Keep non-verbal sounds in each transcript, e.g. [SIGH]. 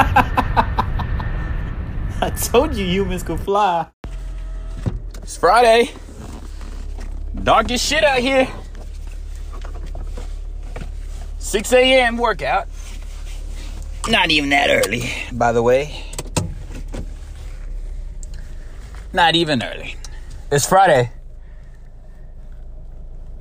[LAUGHS] I told you humans could fly. It's Friday. Dark as shit out here. 6 a.m. workout. Not even that early, by the way. Not even early. It's Friday.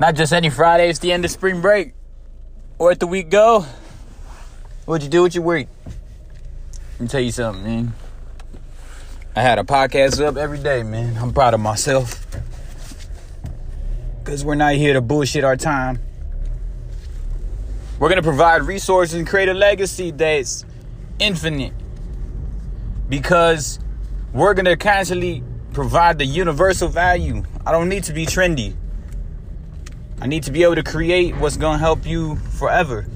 Not just any Friday, it's the end of spring break. Where'd the week go? What'd you do with your week? Let me tell you something, man. I had a podcast up every day, man. I'm proud of myself. Because we're not here to bullshit our time. We're going to provide resources and create a legacy that's infinite. Because we're going to constantly provide the universal value. I don't need to be trendy. I need to be able to create what's going to help you forever.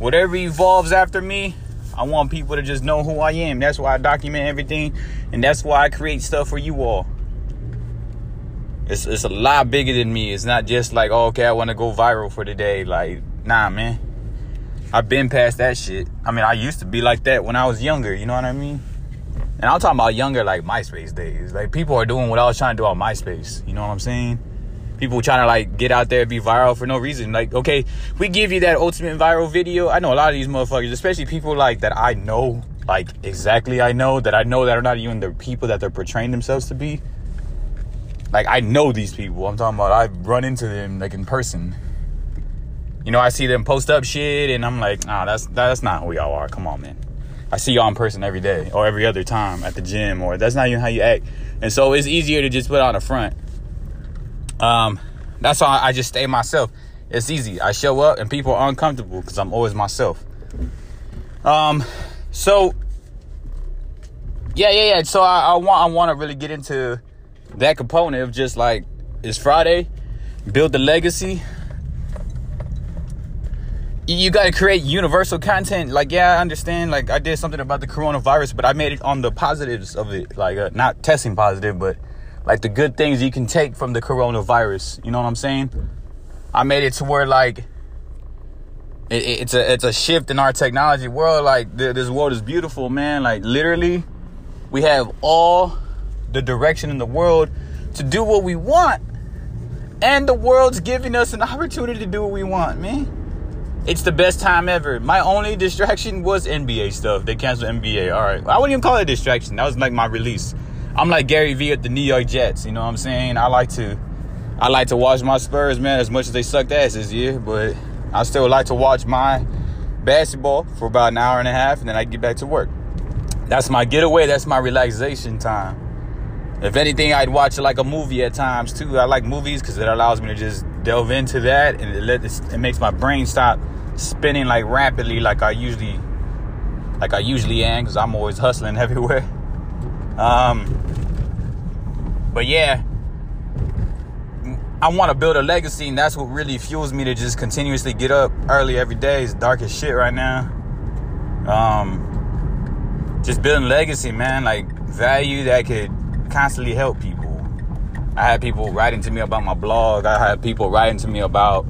Whatever evolves after me, I want people to just know who I am. That's why I document everything, and that's why I create stuff for you all. It's, it's a lot bigger than me. It's not just like, oh, okay, I want to go viral for the day. Like, nah, man. I've been past that shit. I mean, I used to be like that when I was younger. You know what I mean? And I'm talking about younger, like MySpace days. Like, people are doing what I was trying to do on MySpace. You know what I'm saying? People trying to like get out there be viral for no reason. Like, okay, we give you that ultimate viral video. I know a lot of these motherfuckers, especially people like that I know, like exactly I know that I know that are not even the people that they're portraying themselves to be. Like I know these people. I'm talking about I've run into them like in person. You know, I see them post up shit and I'm like, nah, that's that's not who y'all are. Come on, man. I see y'all in person every day or every other time at the gym or that's not even how you act. And so it's easier to just put on a front um, that's why I just stay myself. It's easy. I show up and people are uncomfortable because I'm always myself. Um, so yeah, yeah, yeah. So I, I want I want to really get into that component of just like it's Friday, build the legacy. You got to create universal content. Like, yeah, I understand. Like, I did something about the coronavirus, but I made it on the positives of it. Like, uh, not testing positive, but like the good things you can take from the coronavirus. You know what I'm saying? I made it to where like it, it's a it's a shift in our technology world. Like this world is beautiful, man. Like literally, we have all the direction in the world to do what we want, and the world's giving us an opportunity to do what we want, man. It's the best time ever. My only distraction was NBA stuff. They canceled NBA. All right, I wouldn't even call it a distraction. That was like my release. I'm like Gary Vee at the New York Jets. You know what I'm saying? I like to, I like to watch my Spurs, man, as much as they sucked ass this year. But I still like to watch my basketball for about an hour and a half, and then I get back to work. That's my getaway. That's my relaxation time. If anything, I'd watch like a movie at times too. I like movies because it allows me to just delve into that, and it, let, it makes my brain stop spinning like rapidly, like I usually, like I usually am, because I'm always hustling [LAUGHS] everywhere. Um, but yeah, I want to build a legacy, and that's what really fuels me to just continuously get up early every day. It's dark as shit right now. Um, just building legacy, man. Like value that could constantly help people. I had people writing to me about my blog. I had people writing to me about,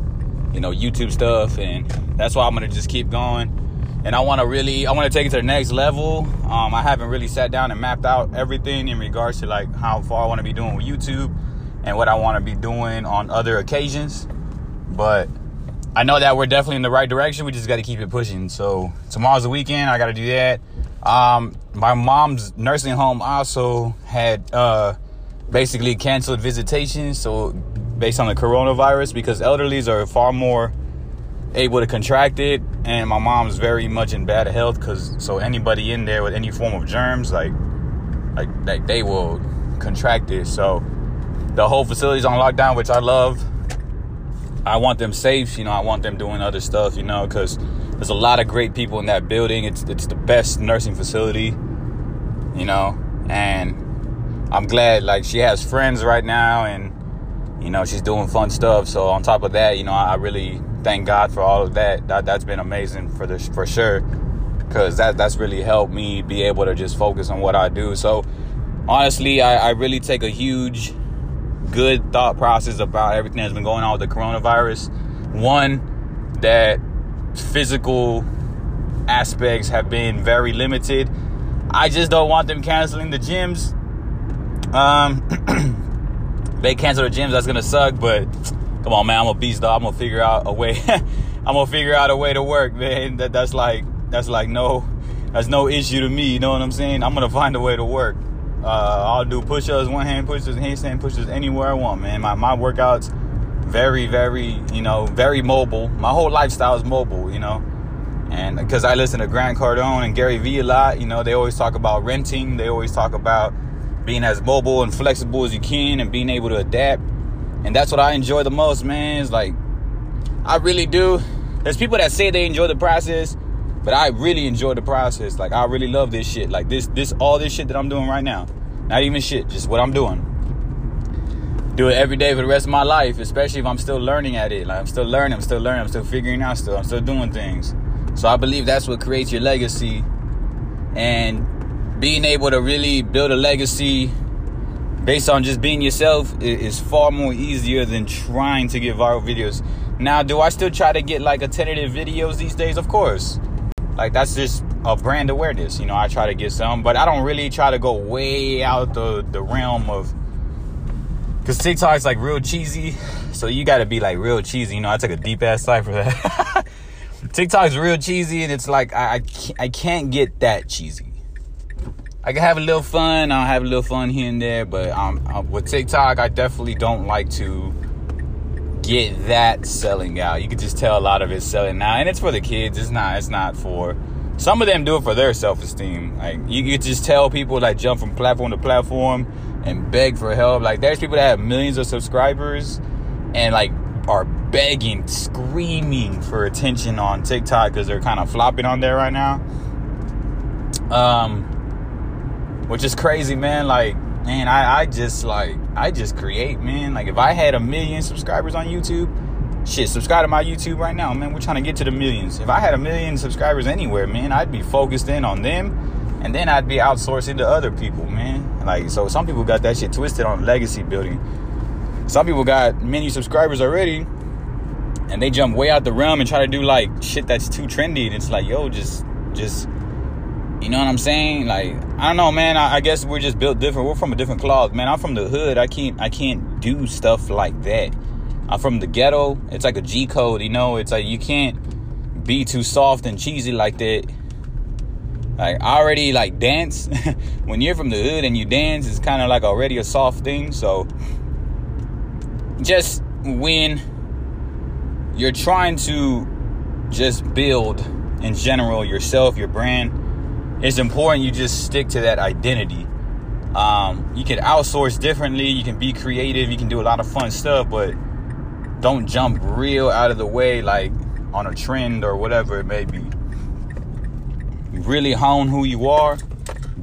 you know, YouTube stuff, and that's why I'm gonna just keep going and I want to really I want to take it to the next level. Um, I haven't really sat down and mapped out everything in regards to like how far I want to be doing with YouTube and what I want to be doing on other occasions. But I know that we're definitely in the right direction. We just got to keep it pushing. So tomorrow's the weekend. I got to do that. Um, my mom's nursing home also had uh, basically canceled visitations. So based on the coronavirus, because elderlies are far more able to contract it and my mom's very much in bad health because so anybody in there with any form of germs like like like they will contract it. So the whole facility's on lockdown which i love. I want them safe you know i want them doing other stuff you know because there's a lot of great people in that building. It's it's the best nursing facility you know and i'm glad like she has friends right now and you know she's doing fun stuff. So on top of that you know i really thank God for all of that. That that's been amazing for this for sure, because that that's really helped me be able to just focus on what I do. So honestly, I, I really take a huge good thought process about everything that's been going on with the coronavirus. One, that physical aspects have been very limited. I just don't want them canceling the gyms. Um, [CLEARS THROAT] they cancel the gyms, that's gonna suck. But come on, man, I'm a beast, dog. I'm gonna figure out a way. [LAUGHS] I'm gonna figure out a way to work, man. That that's like that's like no, that's no issue to me. You know what I'm saying? I'm gonna find a way to work. Uh, I'll do push-ups, one hand push-ups, handstand push-ups anywhere I want, man. My my workouts very, very, you know, very mobile. My whole lifestyle is mobile, you know. And because I listen to Grant Cardone and Gary Vee a lot, you know, they always talk about renting. They always talk about being as mobile and flexible as you can and being able to adapt. And that's what I enjoy the most, man. It's like, I really do. There's people that say they enjoy the process, but I really enjoy the process. Like, I really love this shit. Like, this, this, all this shit that I'm doing right now. Not even shit, just what I'm doing do it every day for the rest of my life, especially if I'm still learning at it. Like I'm still learning, I'm still learning, I'm still figuring out still, I'm still doing things. So I believe that's what creates your legacy. And being able to really build a legacy based on just being yourself is far more easier than trying to get viral videos. Now, do I still try to get like a tentative videos these days? Of course. Like that's just a brand awareness. You know, I try to get some, but I don't really try to go way out the, the realm of Cause TikTok's like real cheesy, so you got to be like real cheesy. You know, I took a deep ass sigh for that. [LAUGHS] TikTok's real cheesy, and it's like I I can't, I can't get that cheesy. I can have a little fun. I'll have a little fun here and there, but um, uh, with TikTok, I definitely don't like to get that selling out. You can just tell a lot of it's selling now, and it's for the kids. It's not. It's not for. Some of them do it for their self esteem. Like you, you just tell people that jump from platform to platform and beg for help. Like there's people that have millions of subscribers and like are begging, screaming for attention on TikTok because they're kind of flopping on there right now. Um, which is crazy, man. Like, man, I, I just like I just create, man. Like if I had a million subscribers on YouTube, shit, subscribe to my YouTube right now, man. We're trying to get to the millions. If I had a million subscribers anywhere, man, I'd be focused in on them and then I'd be outsourcing to other people, man. Like, so some people got that shit twisted on legacy building. Some people got many subscribers already, and they jump way out the realm and try to do like shit that's too trendy. And it's like, yo, just, just, you know what I'm saying? Like, I don't know, man. I, I guess we're just built different. We're from a different cloth, man. I'm from the hood. I can't, I can't do stuff like that. I'm from the ghetto. It's like a G code, you know. It's like you can't be too soft and cheesy like that like I already like dance. [LAUGHS] when you're from the hood and you dance, it's kind of like already a soft thing. So just when you're trying to just build in general yourself, your brand, it's important you just stick to that identity. Um, you can outsource differently, you can be creative, you can do a lot of fun stuff, but don't jump real out of the way like on a trend or whatever it may be really hone who you are,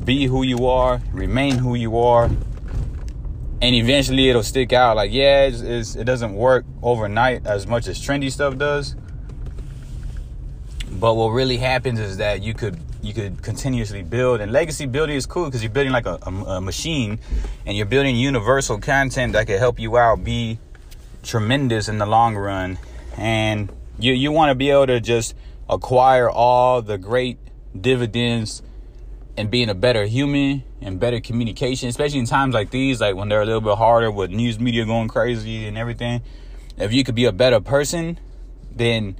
be who you are, remain who you are, and eventually it'll stick out. Like, yeah, it's, it's, it doesn't work overnight as much as trendy stuff does. But what really happens is that you could you could continuously build, and legacy building is cool because you're building like a, a, a machine, and you're building universal content that can help you out be tremendous in the long run, and you you want to be able to just acquire all the great dividends and being a better human and better communication, especially in times like these, like when they're a little bit harder with news media going crazy and everything. If you could be a better person, then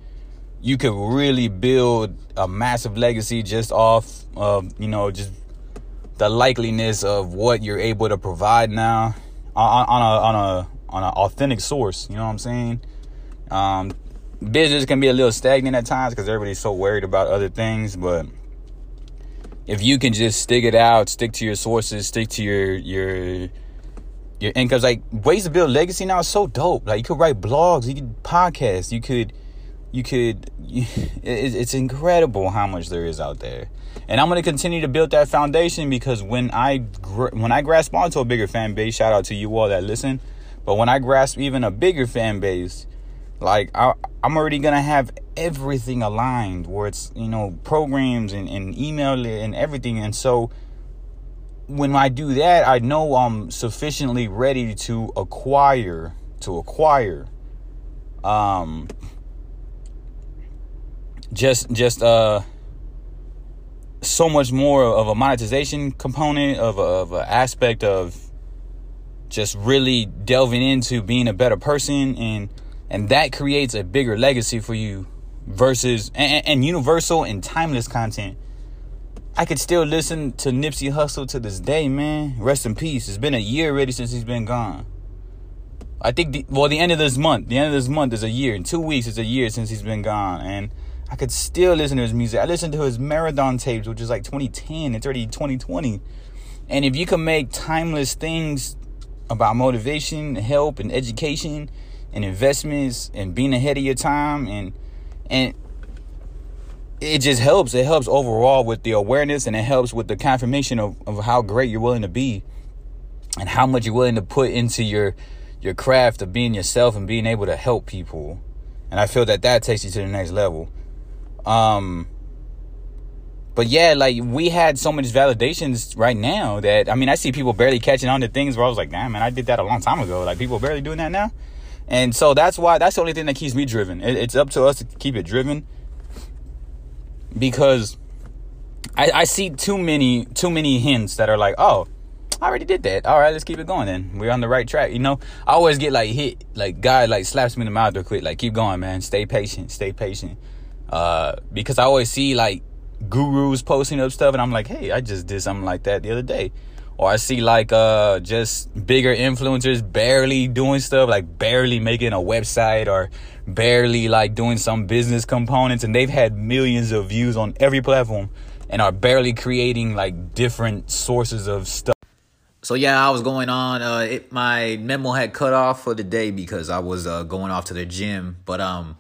you could really build a massive legacy just off of, you know, just the likeliness of what you're able to provide now on, on a on a on an authentic source. You know what I'm saying? Um, business can be a little stagnant at times because everybody's so worried about other things, but if you can just stick it out, stick to your sources, stick to your your your incomes, like ways to build legacy now is so dope. Like you could write blogs, you could podcast, you could you could [LAUGHS] it's incredible how much there is out there. And i'm going to continue to build that foundation because when i when i grasp onto a bigger fan base shout out to you all that listen but when i grasp even a bigger fan base like I, am already gonna have everything aligned where it's you know programs and, and email and everything. And so when i do that i know i'm sufficiently ready to acquire to acquire um just just uh so much more of a monetization component of a, of an aspect of just really delving into being a better person and and that creates a bigger legacy for you versus and, and universal and timeless content I could still listen to Nipsey Hussle to this day, man. Rest in peace. It's been a year already since he's been gone. I think, the, well, the end of this month, the end of this month is a year. In two weeks, it's a year since he's been gone. And I could still listen to his music. I listened to his marathon tapes, which is like 2010. It's already 2020. And if you can make timeless things about motivation, help, and education, and investments, and being ahead of your time, and and it just helps. It helps overall with the awareness and it helps with the confirmation of, of how great you're willing to be and how much you're willing to put into your your craft of being yourself and being able to help people. And I feel that that takes you to the next level. Um but yeah, like we had so much validations right now that I mean I see people barely catching on to things where I was like, damn man, I did that a long time ago. Like people barely doing that now. And so that's why that's the only thing that keeps me driven. It, it's up to us to keep it driven because I, I see too many too many hints that are like, oh, I already did that. All right, let's keep it going then. We're on the right track. You know, I always get like hit, like guy like slaps me in the mouth real quick. Like, keep going, man. Stay patient. Stay patient. Uh, because I always see like gurus posting up stuff, and I'm like, hey, I just did something like that the other day. Or I see like uh just bigger influencers barely doing stuff, like barely making a website or barely like doing some business components, and they've had millions of views on every platform and are barely creating like different sources of stuff. So yeah, I was going on. Uh, it, my memo had cut off for the day because I was uh, going off to the gym. But um,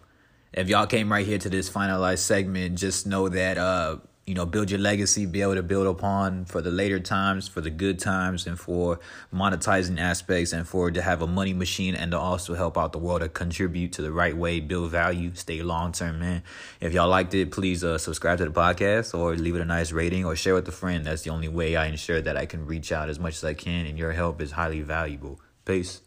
if y'all came right here to this finalized segment, just know that uh, you know, build your legacy, be able to build upon for the later times, for the good times, and for monetizing aspects, and for to have a money machine, and to also help out the world to contribute to the right way, build value, stay long term, man. If y'all liked it, please uh, subscribe to the podcast or leave it a nice rating or share with a friend. That's the only way I ensure that I can reach out as much as I can, and your help is highly valuable. Peace.